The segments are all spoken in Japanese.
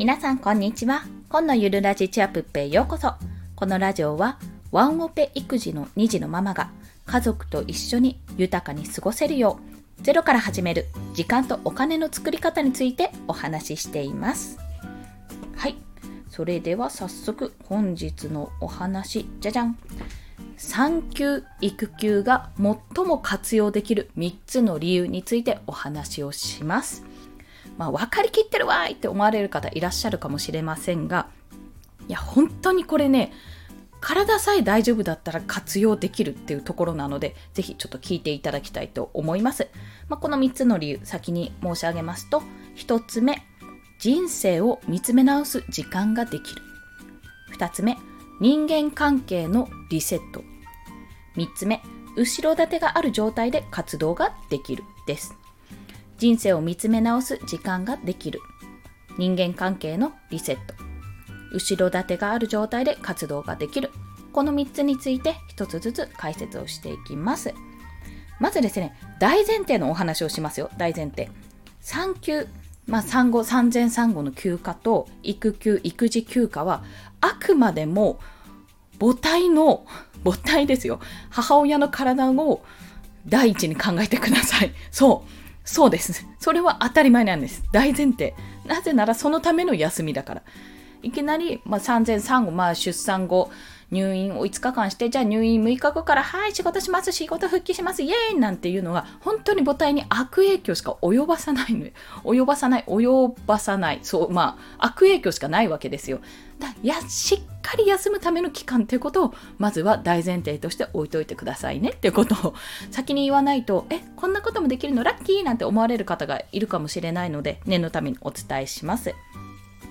皆さんこんにちは。今のゆるラジチアップへようこそ。このラジオはワンオペ育児の2児のママが家族と一緒に豊かに過ごせるようゼロから始める時間とお金の作り方についてお話ししています。はい。それでは早速本日のお話、じゃじゃん。産休育休が最も活用できる3つの理由についてお話をします。まあ、分かりきってるわーいって思われる方いらっしゃるかもしれませんが、いや、本当にこれね、体さえ大丈夫だったら活用できるっていうところなので、ぜひちょっと聞いていただきたいと思います。まあ、この3つの理由、先に申し上げますと、1つ目、人生を見つめ直す時間ができる。2つ目、人間関係のリセット。3つ目、後ろ盾がある状態で活動ができるです。人生を見つめ直す時間ができる。人間関係のリセット。後ろ盾がある状態で活動ができる。この3つについて1つずつ解説をしていきます。まずですね、大前提のお話をしますよ。大前提。産休、まあ、産後、産前産後の休暇と育休、育児休暇はあくまでも母体の、母体ですよ。母親の体を第一に考えてください。そう。そうです。それは当たり前なんです。大前提。なぜならそのための休みだから。いきなり、まあ、産前産後、まあ、出産後、入院を5日間して、じゃあ入院6日後から、はい、仕事します、仕事復帰します、イエーイなんていうのは、本当に母体に悪影響しか及ばさないのよ。及ばさない、及ばさない。そう、まあ、悪影響しかないわけですよ。だや、しっかり休むための期間っていうことを、まずは大前提として置いといてくださいねっていうことを先に言わないと、え、こんなこともできるのラッキーなんて思われる方がいるかもしれないので、念のためにお伝えします。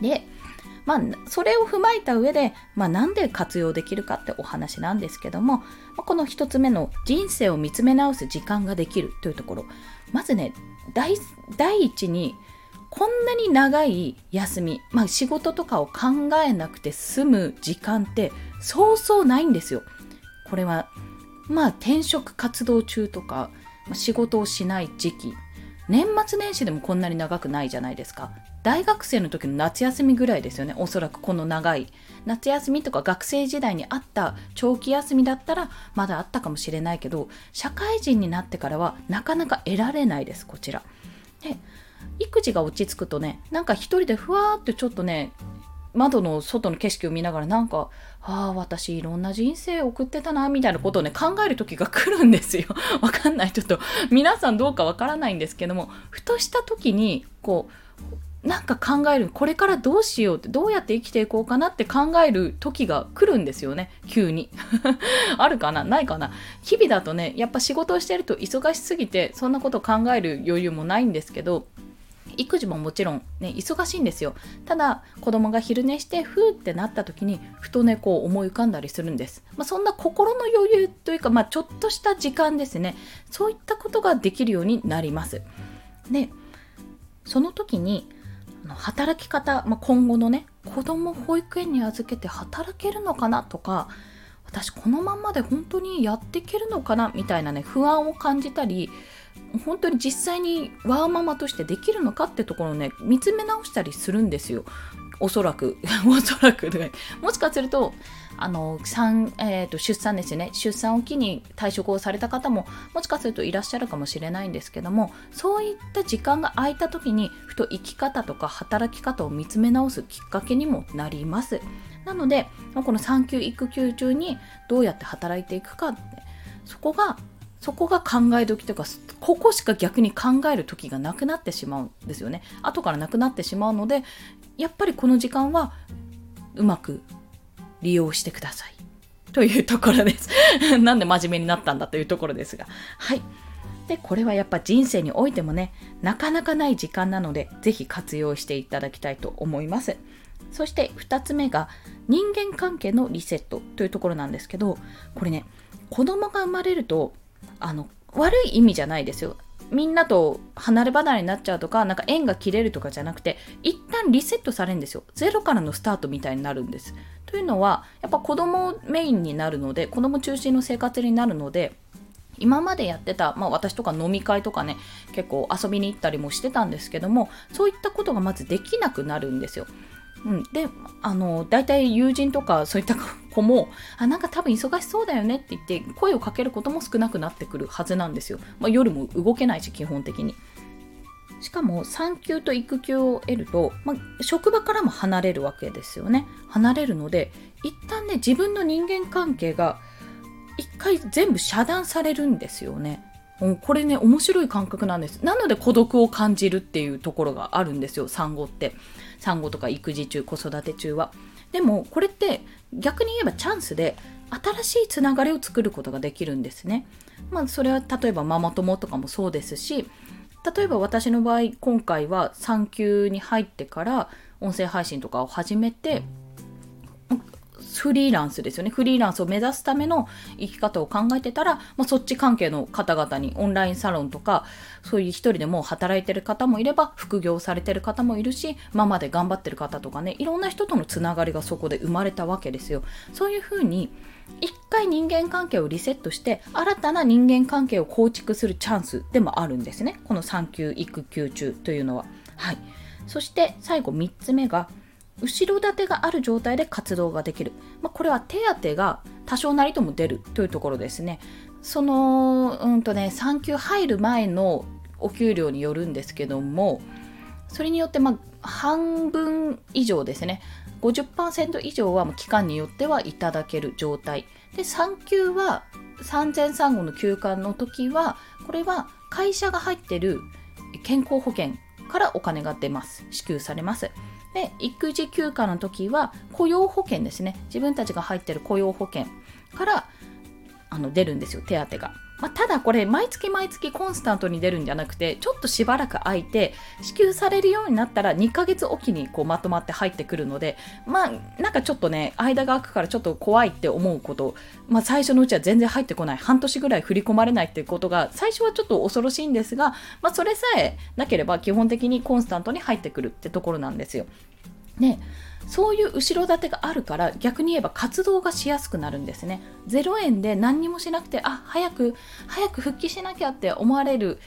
で、まあ、それを踏まえた上で、まあ、なんで活用できるかってお話なんですけども、まこの1つ目の人生を見つめ直す時間ができるというところ、まずね、第一に、こんなに長い休み、まあ、仕事とかを考えなくて済む時間ってそうそうないんですよ。これはまあ転職活動中とか仕事をしない時期。年末年始でもこんなに長くないじゃないですか。大学生の時の夏休みぐらいですよね。おそらくこの長い。夏休みとか学生時代にあった長期休みだったらまだあったかもしれないけど社会人になってからはなかなか得られないですこちら。で育児が落ち着くとねなんか一人でふわーってちょっとね窓の外の景色を見ながらなんかああ私いろんな人生送ってたなみたいなことをね考える時が来るんですよ。わかんない。ちょっと皆さんどうかわからないんですけどもふとした時にこうなんか考えるこれからどうしようってどうやって生きていこうかなって考える時が来るんですよね。急に。あるかな？ないかな？日々だとねやっぱ仕事をしてると忙しすぎてそんなこと考える余裕もないんですけど育児ももちろんね忙しいんですよ。ただ子供が昼寝してふーってなった時にふとねこう思い浮かんだりするんです、まあ、そんな心の余裕というか、まあ、ちょっとした時間ですね。そういったことができるようになります。でその時に働き方、まあ、今後のね子供保育園に預けて働けるのかなとか私このまんまで本当にやっていけるのかなみたいなね不安を感じたり本当に実際にワーママとしてできるのかってところをね見つめ直したりするんですよ。おそらく。おそらくもしかするとあの産、えーと、出産ですよね。出産を機に退職をされた方ももしかするといらっしゃるかもしれないんですけどもそういった時間が空いた時にふと生き方とか働き方を見つめ直すきっかけにもなります。なのでこの産休育休中にどうやって働いていくかってそこがそこが考え時というかここしか逆に考える時がなくなってしまうんですよね。後からなくなってしまうのでやっぱりこの時間はうまく利用してください。というところです。なんで真面目になったんだというところですが。はい。でこれはやっぱ人生においてもねなかなかない時間なので是非活用していただきたいと思います。そして2つ目が人間関係のリセットというところなんですけどこれね子供が生まれるとあの悪い意味じゃないですよ。みんなと離れ離れになっちゃうとか、なんか縁が切れるとかじゃなくて、一旦リセットされるんですよ。ゼロからのスタートみたいになるんです。というのは、やっぱ子供メインになるので、子供中心の生活になるので、今までやってた、まあ、私とか飲み会とかね結構遊びに行ったりもしてたんですけどもそういったことがまずできなくなるんですようん、であの大体友人とかそういった子もあなんか多分忙しそうだよねって言って声をかけることも少なくなってくるはずなんですよ、まあ、夜も動けないし基本的に。しかも産休と育休を得ると、まあ、職場からも離れるわけですよね。離れるので一旦ね自分の人間関係が一回全部遮断されるんですよね。これね面白い感覚なんです。なので孤独を感じるっていうところがあるんですよ産後って。産後とか育児中子育て中は。でもこれって逆に言えばチャンスで新しいつながりを作ることができるんですね。まあそれは例えばママ友とかもそうですし例えば私の場合今回は産休に入ってから音声配信とかを始めてフリーランスですよね。フリーランスを目指すための生き方を考えてたら、まあ、そっち関係の方々にオンラインサロンとか、そういう一人でも働いてる方もいれば、副業されてる方もいるし、ママで頑張ってる方とかね、いろんな人とのつながりがそこで生まれたわけですよ。そういうふうに、一回人間関係をリセットして新たな人間関係を構築するチャンスでもあるんですねこの産休育休中というのははいそして最後3つ目が後ろ盾がある状態で活動ができる、まあ、これは手当が多少なりとも出るというところですね。そのうんとね産休入る前のお給料によるんですけどもそれによってまあ半分以上ですね。50%以上は期間によってはいただける状態。で産休は産前産後の休暇の時はこれは会社が入ってる健康保険からお金が出ます。支給されます。で育児休暇の時は雇用保険ですね自分たちが入ってる雇用保険からあの出るんですよ手当が。まあ、ただこれ毎月毎月コンスタントに出るんじゃなくてちょっとしばらく空いて支給されるようになったら2ヶ月おきにこうまとまって入ってくるのでまあなんかちょっとね間が空くからちょっと怖いって思うこと、まあ、最初のうちは全然入ってこない半年ぐらい振り込まれないっていうことが最初はちょっと恐ろしいんですが、まあ、それさえなければ基本的にコンスタントに入ってくるってところなんですよ。ねそういう後ろ盾があるから逆に言えば活動がしやすくなるんですね。0円で何にもしなくてあ早く早く復帰しなきゃって思われる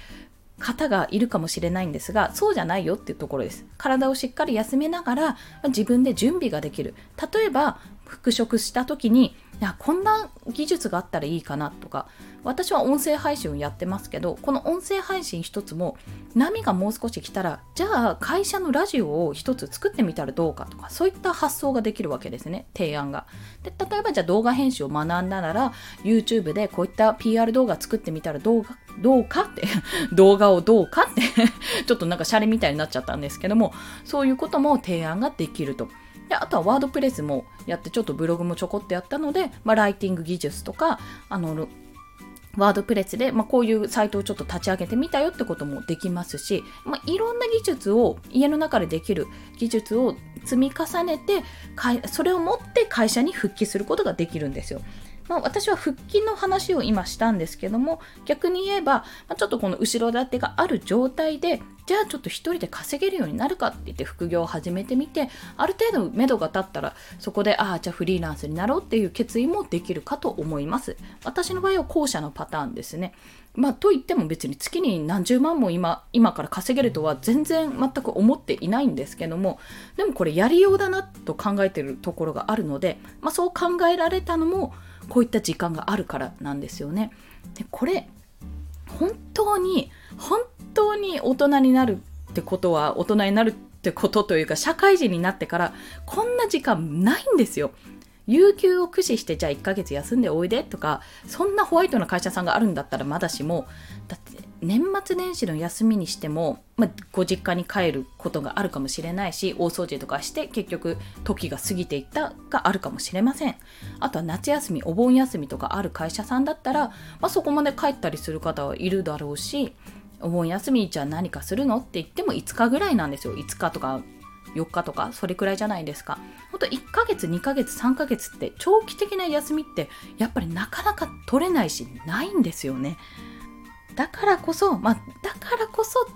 方がいるかもしれないんですがそうじゃないよっていうところです体をしっかり休めながら自分で準備ができる例えば復職した時にやこんな技術があったらいいかなとか私は音声配信をやってますけどこの音声配信一つも波がもう少し来たらじゃあ会社のラジオを一つ作ってみたらどうかとかそういった発想ができるわけですね提案が。で例えばじゃあ動画編集を学んだなら YouTube でこういった PR 動画作ってみたらどうどうかって 動画をどうかって ちょっとなんかシャレみたいになっちゃったんですけどもそういうことも提案ができると。であとはワードプレスもやってちょっとブログもちょこっとやったので、まあ、ライティング技術とかあのワードプレスで、まあ、こういうサイトをちょっと立ち上げてみたよってこともできますし、まあ、いろんな技術を家の中でできる技術を積み重ねてそれを持って会社に復帰することができるんですよ。まあ、私は腹筋の話を今したんですけども逆に言えば、まあ、ちょっとこの後ろ盾がある状態でじゃあちょっと1人で稼げるようになるかって言って副業を始めてみてある程度目処が立ったらそこでああじゃあフリーランスになろうっていう決意もできるかと思います。私の場合は後者のパターンですね。まあと言っても別に月に何十万も今今から稼げるとは全然全く思っていないんですけどもでもこれやりようだなと考えてるところがあるので、まあ、そう考えられたのもこういった時間があるからなんですよねでこれ本当に本当に大人になるってことは大人になるってことというか社会人になってからこんな時間ないんですよ。有給を駆使してじゃあ1ヶ月休んでおいでとかそんなホワイトな会社さんがあるんだったらまだしもだって年末年始の休みにしても、まあ、ご実家に帰ることがあるかもしれないし大掃除とかして結局時が過ぎていったがあるかもしれません。あとは夏休みお盆休みとかある会社さんだったら、まあ、そこまで帰ったりする方はいるだろうしお盆休みじゃあ何かするのって言っても5日ぐらいなんですよ。5日とか4日とかそれくらいじゃないですかほんと1ヶ月2ヶ月3ヶ月って長期的な休みってやっぱりなかなか取れないしないんですよねだからこそまあだからこそ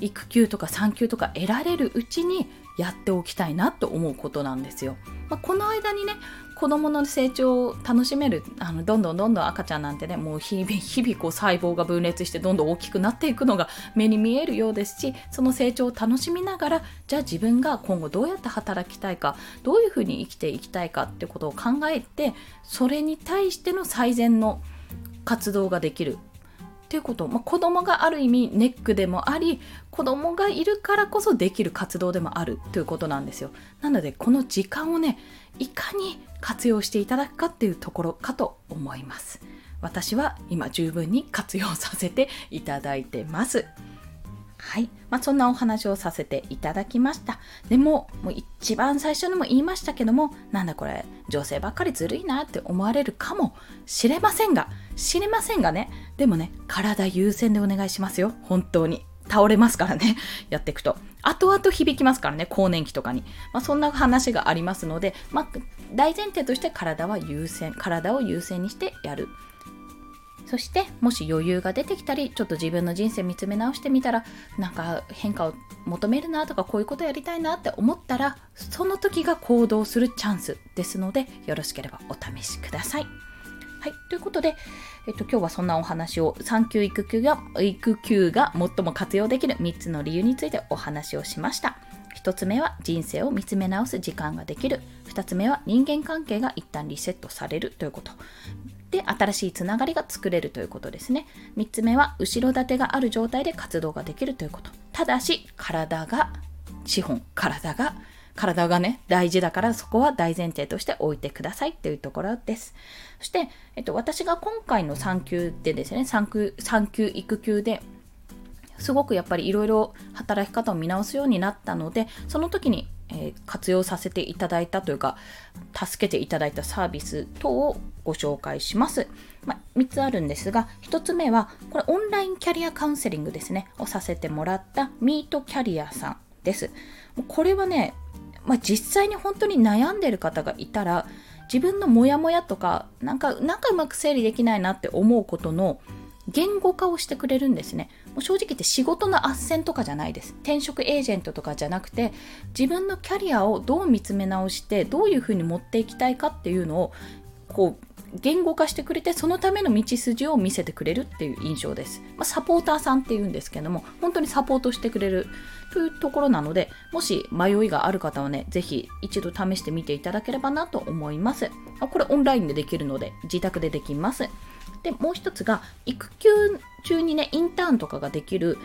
育休とか産休とか得られるうちにやっておきたいなと思うことなんですよ。まあ、この間にね子供の成長を楽しめるあのどんどんどんどん赤ちゃんなんてねもう日々日々こう細胞が分裂してどんどん大きくなっていくのが目に見えるようですしその成長を楽しみながらじゃあ自分が今後どうやって働きたいかどういうふうに生きていきたいかってことを考えてそれに対しての最善の活動ができる。っていうこと、まあ、子供がある意味ネックでもあり子供がいるからこそできる活動でもあるということなんですよ。なのでこの時間をねいかに活用していただくかっていうところかと思います。私は今十分に活用させていただいてます。はい、まあ、そんなお話をさせていただきました。でももう一番最初にも言いましたけどもなんだこれ女性ばっかりずるいなって思われるかもしれませんが知りませんがね。でもね体優先でお願いしますよ。本当に。倒れますからね。やっていくと。後々響きますからね更年期とかに、まあ、そんな話がありますので、まあ、大前提として体は優先体を優先にしてやる。そしてもし余裕が出てきたりちょっと自分の人生見つめ直してみたらなんか変化を求めるなとかこういうことやりたいなって思ったらその時が行動するチャンスですのでよろしければお試しください。はい、ということで、えっと、今日はそんなお話を産休育休が育休が最も活用できる3つの理由についてお話をしました。1つ目は人生を見つめ直す時間ができる2つ目は人間関係が一旦リセットされるということで新しいつながりが作れるということですね。3つ目は後ろ盾がある状態で活動ができるということ。ただし体が資本。体が体がね、大事だからそこは大前提として置いてくださいっていうところです。そして、えっと、私が今回の産休でですね、産休、産休育休ですごくやっぱりいろいろ働き方を見直すようになったので、その時にえ、活用させていただいたというか助けていただいたサービス等をご紹介します、まあ、3つあるんですが1つ目はこれオンラインキャリアカウンセリングですね。をさせてもらったミートキャリアさんです。これはね、まあ、実際に本当に悩んでる方がいたら自分のモヤモヤとかなんかなんかうまく整理できないなって思うことの言語化をしてくれるんですね。もう正直言って仕事の斡旋とかじゃないです。転職エージェントとかじゃなくて、自分のキャリアをどう見つめ直して、どういうふうに持っていきたいかっていうのを、こう、言語化してくれて、そのための道筋を見せてくれるっていう印象です。まあ、サポーターさんっていうんですけども、本当にサポートしてくれるというところなので、もし迷いがある方はね、ぜひ一度試してみていただければなと思います。これオンラインでできるので、自宅でできます。でもう一つが育休中にねインターンとかができる、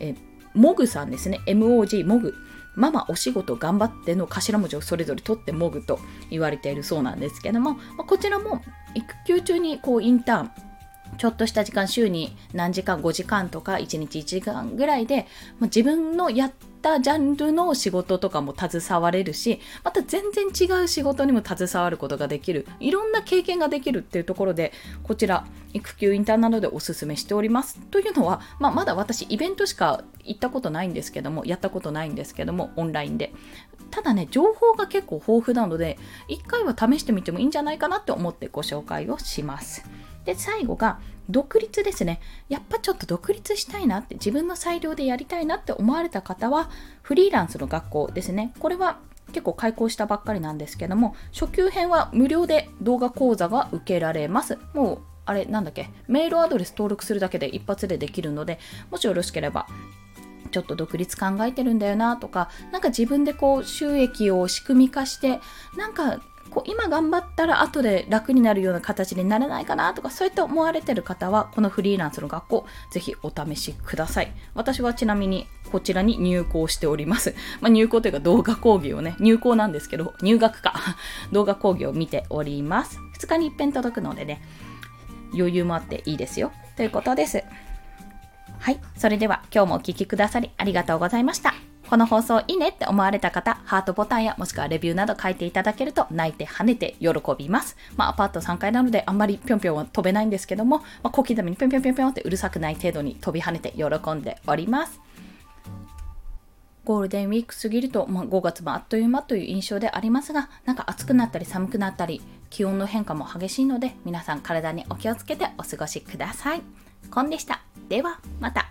えモグさんですね MOG モグママお仕事頑張っての頭文字をそれぞれ取ってもぐと言われているそうなんですけども、まこちらも育休中にこうインターンちょっとした時間、週に何時間、5時間とか1日1時間ぐらいで、まあ、自分のやったジャンルの仕事とかも携われるし、また全然違う仕事にも携わることができる、いろんな経験ができるっていうところで、こちら、育休インターなどでおすすめしております。というのは、まあ、まだ私、イベントしか行ったことないんですけども、やったことないんですけども、オンラインで。ただね、情報が結構豊富なので、一回は試してみてもいいんじゃないかなって思ってご紹介をします。で、最後が、独立ですね。やっぱちょっと独立したいなって、自分の裁量でやりたいなって思われた方は、フリーランスの学校ですね。これは結構開講したばっかりなんですけども、初級編は無料で動画講座が受けられます。もう、あれ、なんだっけ、メールアドレス登録するだけで一発でできるので、もしよろしければ、ちょっと独立考えてるんだよなとか、なんか自分でこう収益を仕組み化して、なんかこう今頑張ったら後で楽になるような形にならないかなとかそういった思われてる方はこのフリーランスの学校ぜひお試しください。私はちなみにこちらに入校しております、まあ、入校というか動画講義をね。入校なんですけど入学か。動画講義を見ております。2日に一遍届くのでね余裕もあっていいですよ。ということです。はい。それでは今日もお聴きくださりありがとうございました。この放送いいねって思われた方、ハートボタンやもしくはレビューなど書いていただけると泣いて跳ねて喜びます。まあアパート3階なのであんまりぴょんぴょんは飛べないんですけども、まあ、小刻みにぴょんぴょんぴょんぴょんってうるさくない程度に飛び跳ねて喜んでおります。ゴールデンウィーク過ぎると、まあ、5月もあっという間という印象でありますが、なんか暑くなったり寒くなったり、気温の変化も激しいので、皆さん体にお気をつけてお過ごしください。コンでした。では、また。